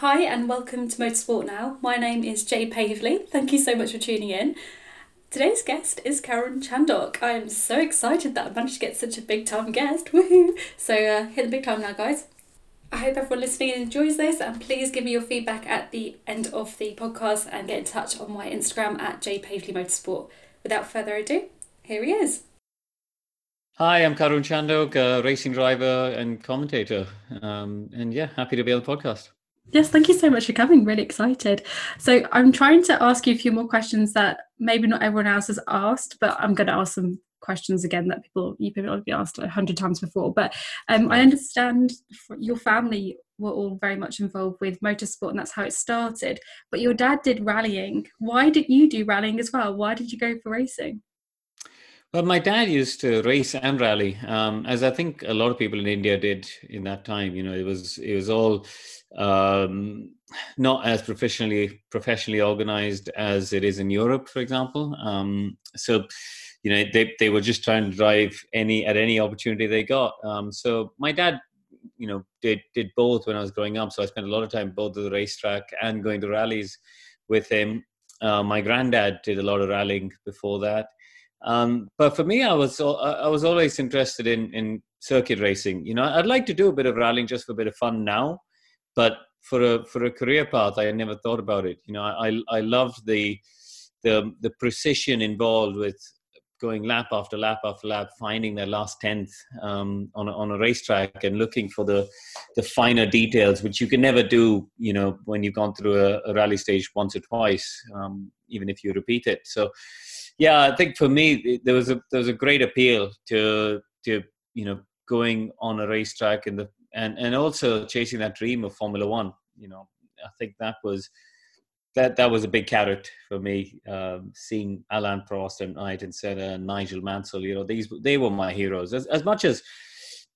Hi, and welcome to Motorsport Now. My name is Jay Pavely. Thank you so much for tuning in. Today's guest is Karun Chandhok. I am so excited that I managed to get such a big time guest. Woohoo! So, uh, hit the big time now, guys. I hope everyone listening enjoys this, and please give me your feedback at the end of the podcast and get in touch on my Instagram at Jay jpavely motorsport. Without further ado, here he is. Hi, I'm Karun Chandhok, racing driver and commentator. Um, and yeah, happy to be on the podcast. Yes, thank you so much for coming. Really excited. So I'm trying to ask you a few more questions that maybe not everyone else has asked, but I'm going to ask some questions again that people you have been asked a hundred times before. But um, I understand your family were all very much involved with motorsport, and that's how it started. But your dad did rallying. Why did you do rallying as well? Why did you go for racing? Well, my dad used to race and rally, um, as I think a lot of people in India did in that time. You know, it was it was all um, not as professionally professionally organized as it is in Europe, for example. Um, so, you know, they they were just trying to drive any at any opportunity they got. Um, so my dad, you know, did did both when I was growing up. So I spent a lot of time both at the racetrack and going to rallies with him. Uh, my granddad did a lot of rallying before that. Um, but for me, I was I was always interested in in circuit racing. You know, I'd like to do a bit of rallying just for a bit of fun now but for a for a career path, I never thought about it. You know, I I loved the the the precision involved with going lap after lap after lap, finding that last tenth um, on a, on a racetrack and looking for the the finer details, which you can never do. You know, when you've gone through a, a rally stage once or twice, um, even if you repeat it. So, yeah, I think for me there was a there was a great appeal to to you know going on a racetrack in the and and also chasing that dream of Formula One. You know, I think that was that that was a big carrot for me. Um, seeing Alain Prost and Ayrton Senna and Nigel Mansell, you know, these they were my heroes. As as much as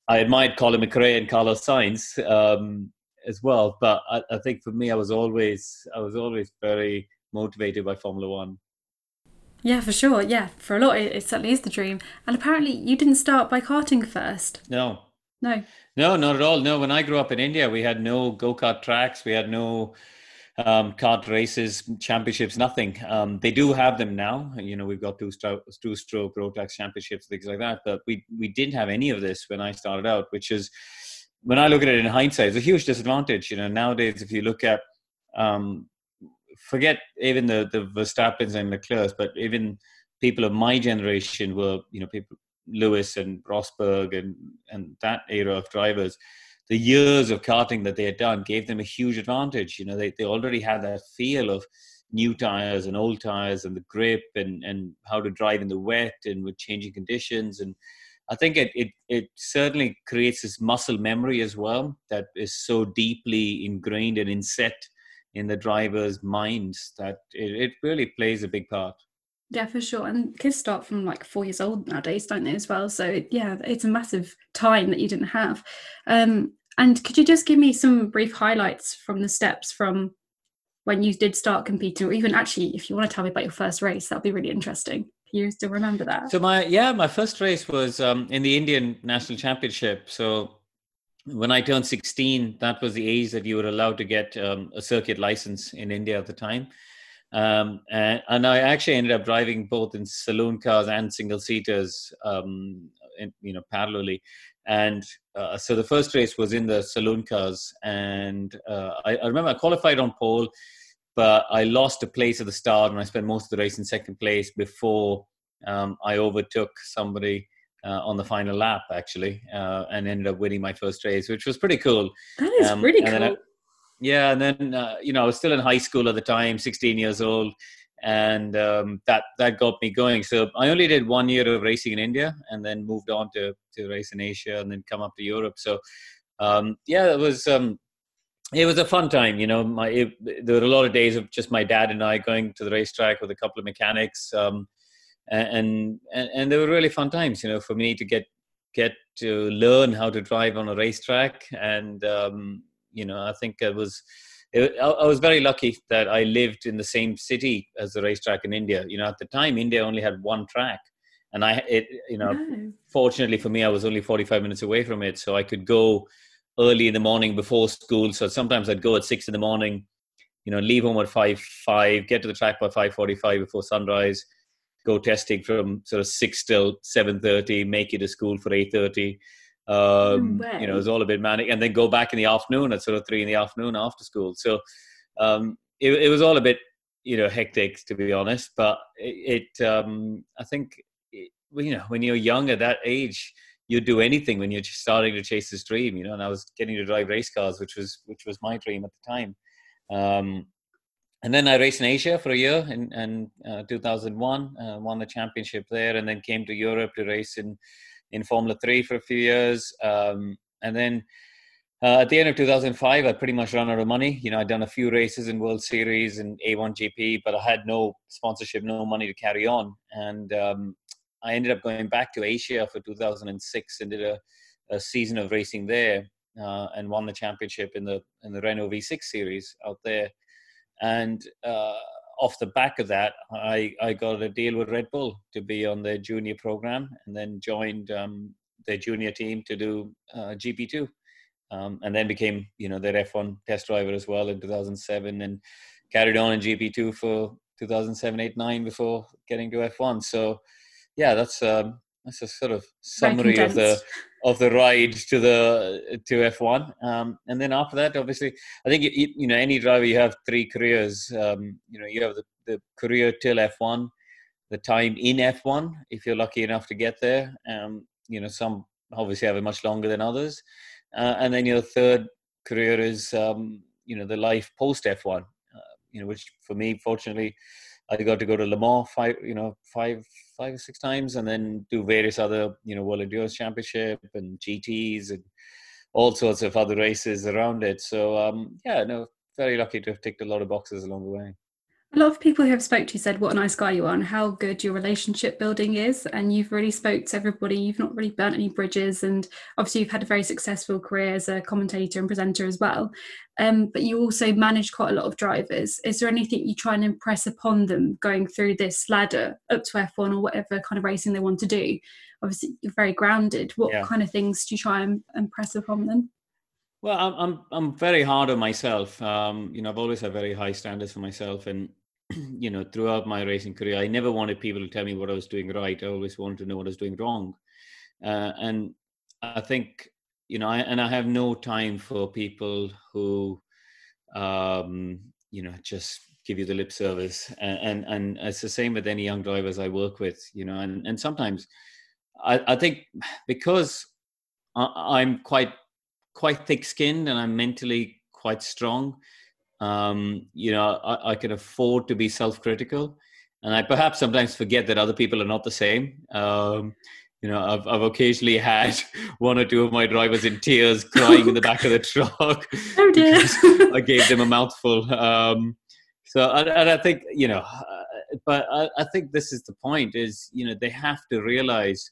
I admired Colin McRae and Carlos Sainz um, as well, but I, I think for me, I was always I was always very motivated by Formula One. Yeah, for sure. Yeah, for a lot, it, it certainly is the dream. And apparently, you didn't start by karting first. No, no. No, not at all. No, when I grew up in India, we had no go kart tracks. We had no um, kart races, championships, nothing. Um, they do have them now. You know, we've got two stroke, two stroke Rotax championships, things like that. But we we didn't have any of this when I started out, which is when I look at it in hindsight, it's a huge disadvantage. You know, nowadays if you look at um, forget even the the Verstappens and Leclerc, but even people of my generation were you know people Lewis and Rosberg and and that era of drivers, the years of karting that they had done gave them a huge advantage. You know, they they already had that feel of new tires and old tires and the grip and and how to drive in the wet and with changing conditions and I think it, it, it certainly creates this muscle memory as well that is so deeply ingrained and inset in the driver's minds that it, it really plays a big part. Yeah, for sure. And kids start from like four years old nowadays, don't they, as well? So, yeah, it's a massive time that you didn't have. Um, and could you just give me some brief highlights from the steps from when you did start competing, or even actually, if you want to tell me about your first race, that'd be really interesting. You still remember that? So, my, yeah, my first race was um, in the Indian National Championship. So, when I turned 16, that was the age that you were allowed to get um, a circuit license in India at the time. Um, and, and, I actually ended up driving both in saloon cars and single seaters, um, you know, parallelly. And uh, so the first race was in the saloon cars, and uh, I, I, remember I qualified on pole, but I lost a place at the start, and I spent most of the race in second place before um, I overtook somebody. Uh, on the final lap, actually, uh, and ended up winning my first race, which was pretty cool. That is um, pretty cool. Yeah, and then uh, you know I was still in high school at the time, 16 years old, and um, that that got me going. So I only did one year of racing in India, and then moved on to to race in Asia, and then come up to Europe. So um, yeah, it was um, it was a fun time. You know, my it, there were a lot of days of just my dad and I going to the racetrack with a couple of mechanics, um, and, and and they were really fun times. You know, for me to get get to learn how to drive on a racetrack and um, you know, I think it was. It, I was very lucky that I lived in the same city as the racetrack in India. You know, at the time, India only had one track, and I, it, you know, fortunately for me, I was only 45 minutes away from it, so I could go early in the morning before school. So sometimes I'd go at six in the morning, you know, leave home at five five, get to the track by five forty five before sunrise, go testing from sort of six till seven thirty, make it to school for eight thirty. Um, no you know, it was all a bit manic, and then go back in the afternoon at sort of three in the afternoon after school. So um, it, it was all a bit, you know, hectic to be honest. But it, it um, I think, it, you know, when you're young at that age, you'd do anything when you're starting to chase this dream, you know. And I was getting to drive race cars, which was which was my dream at the time. Um, and then I raced in Asia for a year in, in uh, 2001, uh, won the championship there, and then came to Europe to race in in Formula Three for a few years. Um, and then uh, at the end of 2005, I pretty much ran out of money. You know, I'd done a few races in World Series and A1GP, but I had no sponsorship, no money to carry on. And um, I ended up going back to Asia for 2006 and did a, a season of racing there uh, and won the championship in the in the Renault V6 series out there. And uh, off the back of that, I, I got a deal with Red Bull to be on their junior program and then joined um, their junior team to do uh, GP2. Um, and then became, you know, their F1 test driver as well in 2007 and carried on in GP2 for 2007, 8, 9 before getting to F1. So, yeah, that's um, that's a sort of summary of the of the ride to the to F1. Um, and then after that, obviously, I think you, know any driver you have three careers. Um, you know, you have the, the career till F1, the time in F1 if you're lucky enough to get there. Um, you know, some obviously have it much longer than others, uh, and then your third career is um, you know the life post F1. Uh, you know, which for me, fortunately I got to go to Le Mans five, you know, five, five or six times, and then do various other, you know, World Endurance Championship and GTS and all sorts of other races around it. So um, yeah, no, very lucky to have ticked a lot of boxes along the way a lot of people who have spoke to you said what a nice guy you are and how good your relationship building is. And you've really spoke to everybody. You've not really burnt any bridges and obviously you've had a very successful career as a commentator and presenter as well. Um, but you also manage quite a lot of drivers. Is there anything you try and impress upon them going through this ladder up to f1 or whatever kind of racing they want to do? Obviously you're very grounded. What yeah. kind of things do you try and impress upon them? Well, I'm I'm I'm very hard on myself. Um, you know, I've always had very high standards for myself, and you know, throughout my racing career, I never wanted people to tell me what I was doing right. I always wanted to know what I was doing wrong. Uh, and I think, you know, I, and I have no time for people who, um, you know, just give you the lip service. And, and, and it's the same with any young drivers I work with, you know, and, and sometimes I, I think because I'm quite, quite thick skinned and I'm mentally quite strong, um, you know, I, I, can afford to be self-critical, and I perhaps sometimes forget that other people are not the same. Um, you know, I've, I've occasionally had one or two of my drivers in tears, crying in the back of the truck. Oh dear! I gave them a mouthful. Um, so, and, and, I think you know, uh, but I, I think this is the point: is you know, they have to realize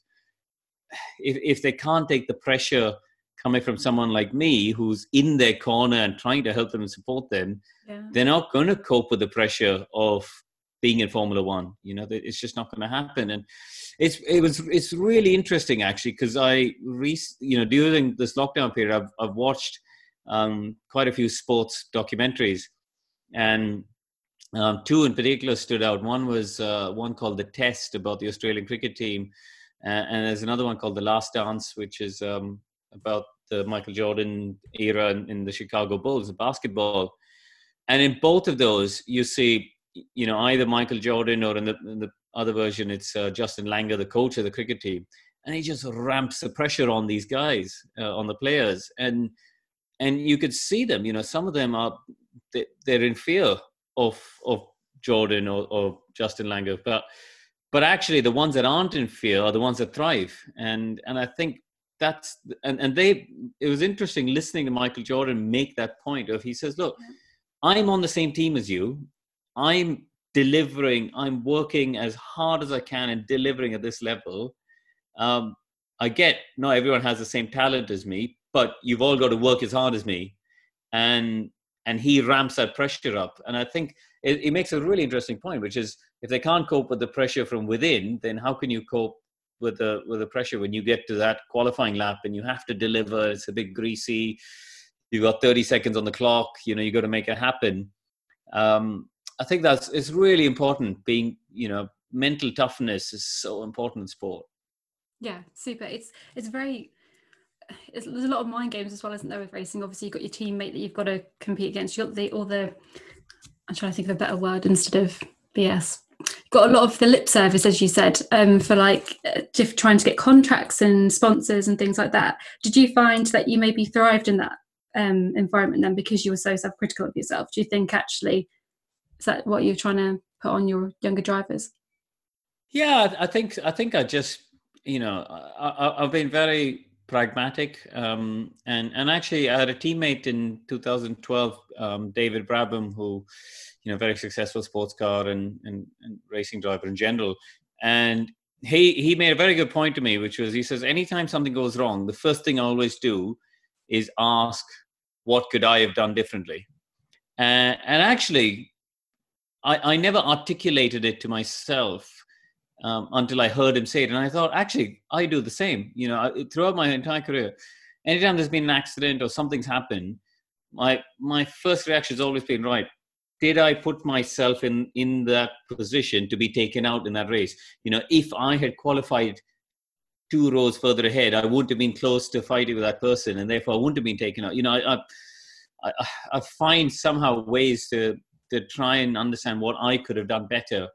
if if they can't take the pressure coming from someone like me who's in their corner and trying to help them and support them, yeah. they're not going to cope with the pressure of being in Formula One. You know, it's just not going to happen. And it's it was it's really interesting actually because I re, you know during this lockdown period I've I've watched um, quite a few sports documentaries, and um, two in particular stood out. One was uh, one called The Test about the Australian cricket team. Uh, and there's another one called The Last Dance, which is um, about the Michael Jordan era in, the Chicago Bulls, basketball. And in both of those, you see, you know, either Michael Jordan or in the, in the other version, it's uh, Justin Langer, the coach of the cricket team, and he just ramps the pressure on these guys, uh, on the players, and and you could see them. You know, some of them are they, are in fear of of Jordan or, or Justin Langer, but but actually the ones that aren't in fear are the ones that thrive, and and I think that's and, and they it was interesting listening to michael jordan make that point of he says look i'm on the same team as you. I'm delivering i'm working as hard as i can and delivering at this level. Um, i get not everyone has the same talent as me but you've all got to work as hard as me. And and he ramps that pressure up. And i think it, it makes a really interesting point which is if they can't cope with the pressure from within then how can you cope with the with the pressure when you get to that qualifying lap and you have to deliver. It's a bit greasy. You've got 30 seconds on the clock. You know, you got to make it happen. Um, I think that's it's really important. Being you know, mental toughness is so important in sport. Yeah, super. It's it's very it's, there's a lot of mind games as well, isn't there, with racing? Obviously, you've got your teammate that you've got to compete against. You've got the or the I'm trying to think of a better word instead of BS. Got a lot of the lip service, as you said, um, for like just trying to get contracts and sponsors and things like that. Did you find that you maybe thrived in that um, environment then because you were so self-critical of yourself? Do you think actually is that what you're trying to put on your younger drivers? Yeah, I think I think I just you know I, have been very pragmatic um, and and actually I had a teammate in 2012, um, David Brabham, who you know very successful sports car and, and, and racing driver in general, and he he made a very good point to me, which was he says anytime something goes wrong, the first thing I always do is ask what could I have done differently, uh, and actually I, I never articulated it to myself um, until I heard him say it. And I thought, actually, I do the same. You know, throughout my entire career, anytime there's been an accident or something's happened, my my first reaction has always been, right, did I put myself in in that position to be taken out in that race? You know, if I had qualified two rows further ahead, I wouldn't have been close to fighting with that person, and therefore I wouldn't have been taken out. You know, I I, I find somehow ways to to try and understand what I could have done better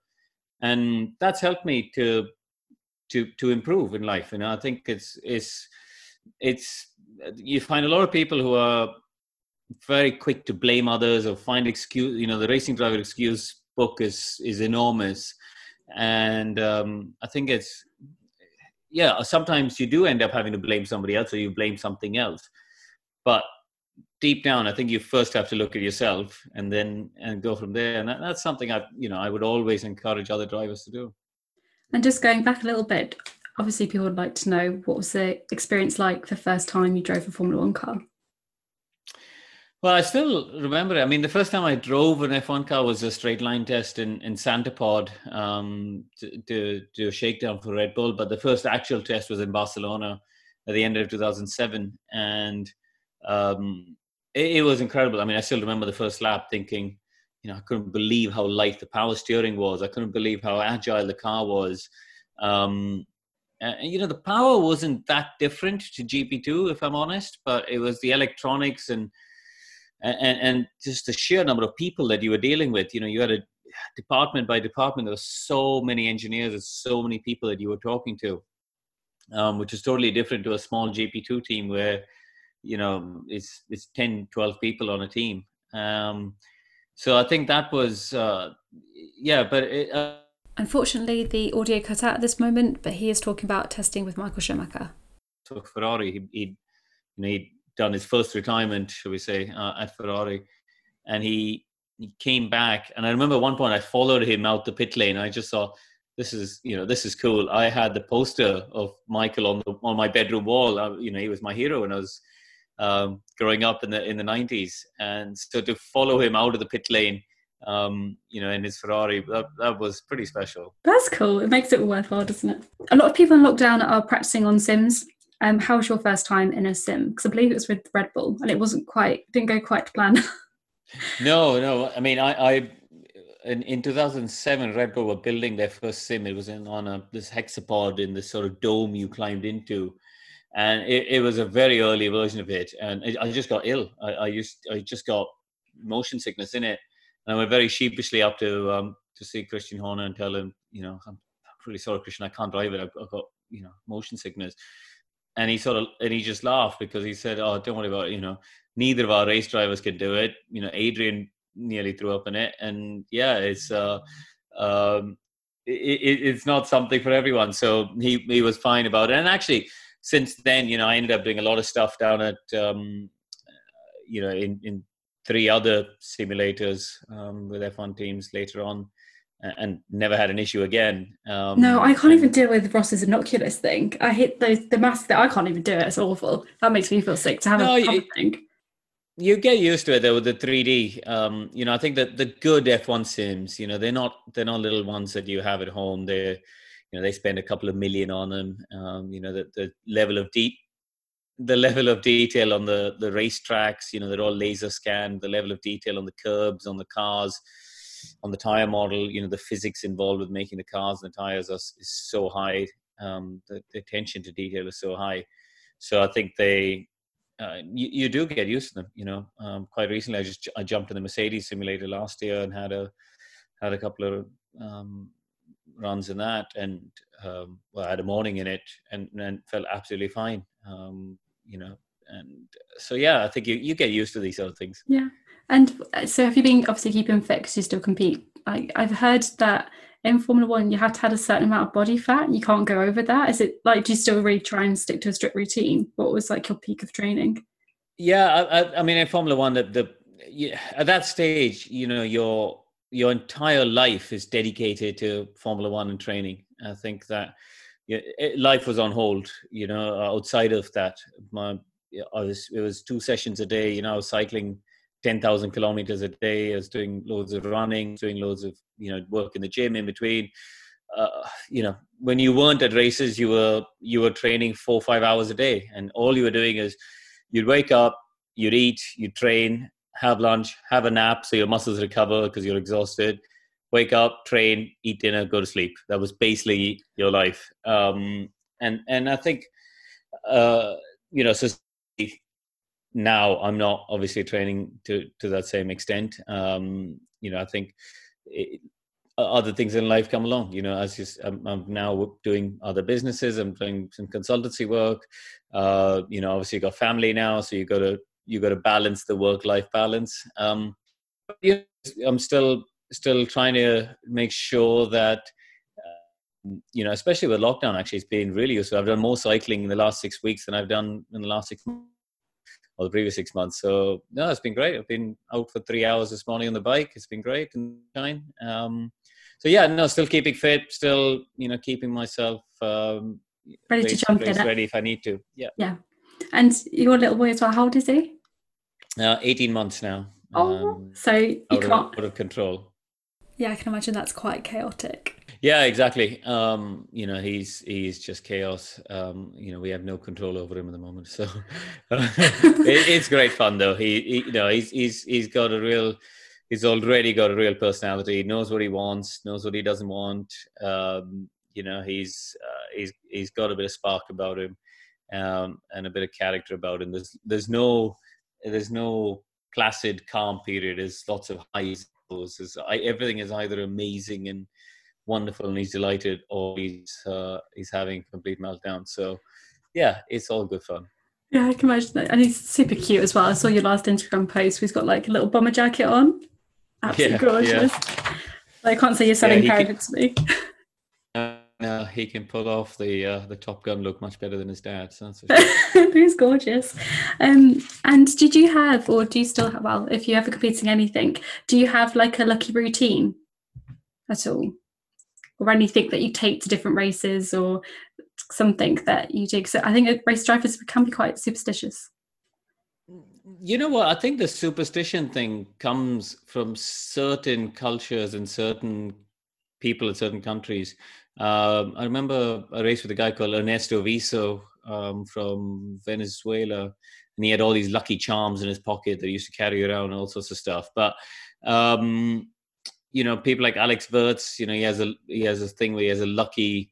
and that's helped me to to to improve in life you know i think it's it's it's you find a lot of people who are very quick to blame others or find excuse you know the racing driver excuse book is is enormous. And um, i think it's yeah sometimes you do end up having to blame somebody else or you blame something else. But deep down, I think you first have to look at yourself and then and go from there. And that, that's something I, you know, I would always encourage other drivers to do. And just going back a little bit, obviously people would like to know what was the experience like the first time you drove a Formula One car. Well, I still remember it. I mean, the first time I drove an F1 car was a straight line test in, in Santa Pod um, to, to a shakedown for Red Bull. But the first actual test was in Barcelona at the end of 2007. And um, it, it, was incredible. I mean, I still remember the first lap thinking, you know, I couldn't believe how light the power steering was. I couldn't believe how agile the car was. Um, and, you know, the power wasn't that different to GP2, if I'm honest, but it was the electronics and and, and just the sheer number of people that you were dealing with. You know, you had a department by department. There were so many engineers and so many people that you were talking to, um, which is totally different to a small GP2 team where you know it's it's 10 12 people on a team. Um, so i think that was uh, yeah but it, uh, unfortunately the audio cut out at this moment but he is talking about testing with michael schumacher. Took ferrari he, he'd, you know, he'd done his first retirement shall we say uh, at ferrari and he he came back and i remember one point i followed him out the pit lane. I just saw this is you know this is cool. I had the poster of michael on the on my bedroom wall. I, you know he was my hero and i was um, growing up in the in the 90s and so to follow him out of the pit lane um, you know in his ferrari that, that was pretty special. That's cool. It makes it worthwhile doesn't it? A lot of people in lockdown are practicing on sims. Um, how was your first time in a sim? Because i believe it was with red bull and it wasn't quite didn't go quite to plan. No no. I mean i i in, in 2007 red bull were building their first sim. It was in on a this hexapod in this sort of dome you climbed into and it, it, was a very early version of it. And it, i just got ill. I, I, used i just got motion sickness in it. And i went very sheepishly up to um to see christian horner and tell him you know i'm really sorry christian. I can't drive it. I've, I've got you know motion sickness. And he sort of and he just laughed because he said oh don't worry about it you know neither of our race drivers can do it. You know adrian nearly threw up in it. And yeah it's uh um it, it's not something for everyone. So he he was fine about it. And actually since then, you know, I ended up doing a lot of stuff down at, um, you know, in, in three other simulators um, with F1 teams later on and never had an issue again. Um, no, I can't even deal with Ross's innocuous thing. I hate those the mask that I can't even do it. It's awful. That makes me feel sick to have no, a you, thing. You get used to it though with the 3D. Um, you know, I think that the good F1 sims, you know, they're not they're not little ones that you have at home. They're you know they spend a couple of million on them. Um, you know the the level of deep the level of detail on the the racetracks you know they're all laser scanned the level of detail on the curbs on the cars on the tire model you know the physics involved with making the cars and the tires are, is so high um, the, the, attention to detail is so high so i think they uh, you, you, do get used to them you know um, quite recently i just i jumped in the mercedes simulator last year and had a had a couple of um, runs in that and um, well, I had a morning in it and, and felt absolutely fine. Um, you know, and so yeah, I think you, you get used to these sort of things. Yeah. And uh, so have you been obviously keeping fit because you still compete? I, I've heard that in Formula One you have to have a certain amount of body fat. You can't go over that. Is it like do you still really try and stick to a strict routine? What was like your peak of training? Yeah, I, I mean in Formula One, the, the yeah, at that stage, you know, your your entire life is dedicated to Formula One and training. I think that yeah, it, life was on hold. You know, outside of that, my I was it was two sessions a day. You know, I was cycling ten thousand kilometers a day. I was doing loads of running, doing loads of you know work in the gym in between. Uh, you know, when you weren't at races, you were you were training four five hours a day, and all you were doing is you'd wake up, you'd eat, you'd train, have lunch, have a nap so your muscles recover because you're exhausted wake up, train, eat dinner, go to sleep. That was basically your life. Um, and and I think uh, you know, so now I'm not obviously training to to that same extent. Um, you know, I think it, other things in life come along. You know, as just I'm, I'm, now doing other businesses. I'm doing some consultancy work. Uh, you know, obviously you got family now, so you've got to you got to balance the work life balance. Um, I'm still still trying to make sure that uh, you know, especially with lockdown, actually, it's been really useful. I've done more cycling in the last six weeks than I've done in the last six months or the previous six months. So no, it's been great. I've been out for three hours this morning on the bike. It's been great and fine. Um, so yeah, no, still keeping fit, still you know keeping myself um, ready race, to jump in. Ready if I need to. Yeah. Yeah, and your little boy as well. How old is he? Uh, eighteen months now. Oh, um, so you out can't of, out of control. Yeah, I can imagine that's quite chaotic. Yeah, exactly. Um, you know, he's he's just chaos. Um, you know, we have no control over him at the moment, so it, it's great fun though. He, he, you know, he's he's he's got a real, he's already got a real personality. He knows what he wants, knows what he doesn't want. Um, you know, he's uh, he's he's got a bit of spark about him, um, and a bit of character about him. There's there's no there's no placid calm period. There's lots of highs is I, everything is either amazing and wonderful and he's delighted or he's uh, he's having a complete meltdown. So yeah it's all good fun. Yeah i can imagine that. And he's super cute as well. I saw your last instagram post. He's got like a little bomber jacket on. Absolutely yeah, gorgeous. Yeah. i can't say you're selling yeah, parrots to me uh, he can pull off the uh, the Top Gun look much better than his dad. So that's sure. He's gorgeous. Um, and did you have, or do you still have? Well, if you're ever competing anything, do you have like a lucky routine at all, or anything that you take to different races, or something that you do? So I think race drivers can be quite superstitious. You know what? I think the superstition thing comes from certain cultures and certain people in certain countries um, I remember a race with a guy called Ernesto Viso um, from Venezuela, and he had all these lucky charms in his pocket that he used to carry around, all sorts of stuff. But um, you know, people like Alex Wurz, you know, he has a he has a thing where he has a lucky.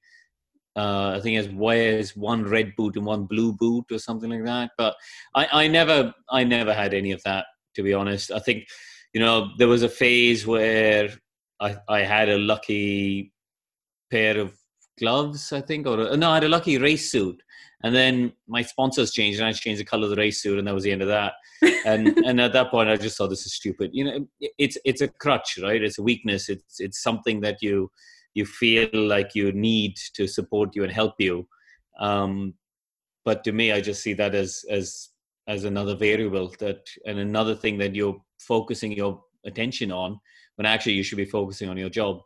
Uh, I think he has wears one red boot and one blue boot or something like that. But I, I never, I never had any of that to be honest. I think, you know, there was a phase where I, I had a lucky pair of gloves, I think, or a, no, I had a lucky race suit. And then my sponsors changed, and I changed the color of the race suit, and that was the end of that. And and at that point, I just thought this is stupid. You know, it's it's a crutch, right? It's a weakness. It's it's something that you you feel like you need to support you and help you. Um, but to me, I just see that as as as another variable that and another thing that you're focusing your attention on when actually you should be focusing on your job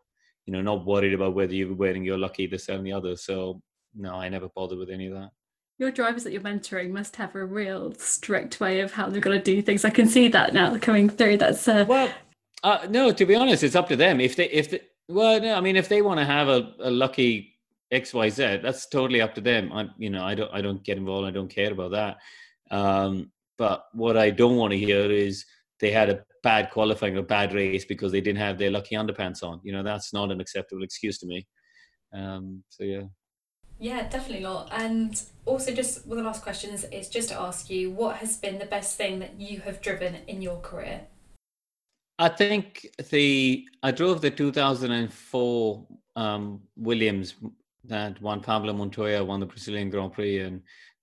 you know, not worried about whether you're wearing your lucky this and the other. So no, I never bothered with any of that. Your drivers that you're mentoring must have a real strict way of how they're going to do things. I can see that now coming through. That's uh... well, uh, no. To be honest, it's up to them. If they, if they, well, no, I mean, if they want to have a, a lucky X, Y, Z. That's totally up to them. I, you know, I don't, I don't get involved. I don't care about that. Um, but what I don't want to hear is they had a bad qualifying or bad race because they didn't have their lucky underpants on. You know, that's not an acceptable excuse to me. Um, so yeah. Yeah, definitely not. And also, just one of the last questions is just to ask you, what has been the best thing that you have driven in your career? I think the I drove the 2004 um, Williams that won Pablo Montoya won the Brazilian Grand Prix and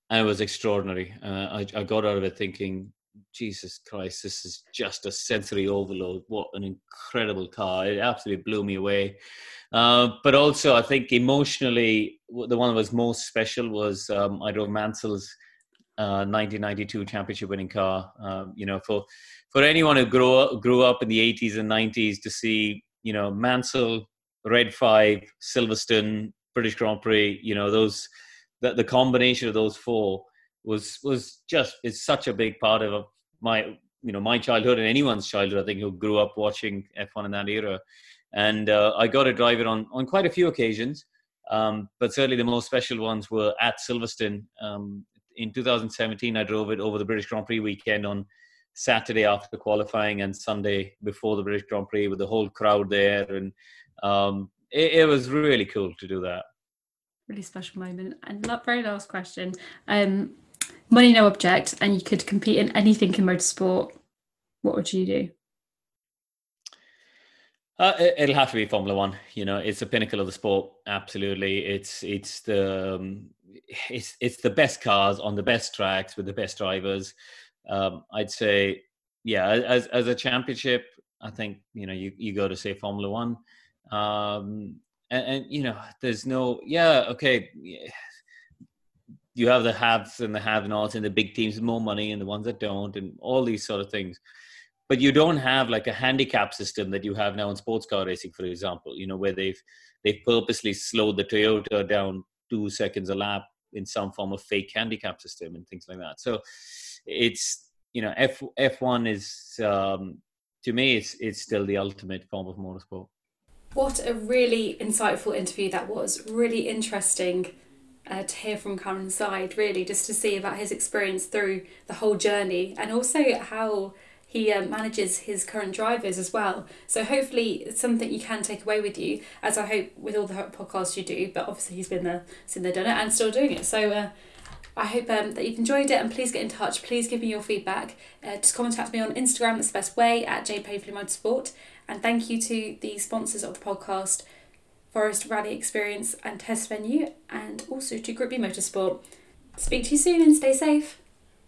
and it was extraordinary. Uh, I, I got out of it thinking, Jesus Christ, this is just a sensory overload. What an incredible car! It absolutely blew me away. Uh, but also, I think emotionally, the one that was most special was um, I drove Mansell's uh, 1992 championship winning car. Um, you know, for for anyone who grew up, grew up in the 80s and 90s to see, you know, Mansell, Red Five, Silverstone, British Grand Prix, you know, those the, the combination of those four was was just is such a big part of my you know my childhood and anyone's childhood. I think who grew up watching F1 in that era, and uh, I got to drive it on on quite a few occasions. Um, but certainly the most special ones were at Silverstone. Um, in 2017, I drove it over the British Grand Prix weekend on Saturday after qualifying and Sunday before the British Grand Prix with the whole crowd there, and um, it, it was really cool to do that really special moment. And very last question. Um, money no object, and you could compete in anything in motorsport. What would you do? Uh, it'll have to be Formula One. You know, it's the pinnacle of the sport. Absolutely, it's it's the um, it's it's the best cars on the best tracks with the best drivers. Um, I'd say, yeah, as as a championship, I think you know you you go to say Formula One. Um, and, and you know, there's no yeah, okay. You have the haves and the have-nots, and the big teams more money, and the ones that don't, and all these sort of things. But you don't have like a handicap system that you have now in sports car racing, for example. You know, where they've they've purposely slowed the Toyota down two seconds a lap in some form of fake handicap system and things like that. So it's you know F F one is um, to me it's it's still the ultimate form of motorsport. What a really insightful interview that was. Really interesting uh, to hear from Cameron's side, really, just to see about his experience through the whole journey and also how he uh, manages his current drivers as well. So hopefully it's something you can take away with you, as I hope with all the podcasts you do. But obviously he's been there, seen there, done it, and still doing it. So uh, I hope um, that you've enjoyed it, and please get in touch. Please give me your feedback. Uh, just contact me on Instagram. That's the best way at jpavely motorsport. And thank you to the sponsors of the podcast, Forest Rally Experience and Test Venue, and also to Grippi Motorsport. Speak to you soon and stay safe.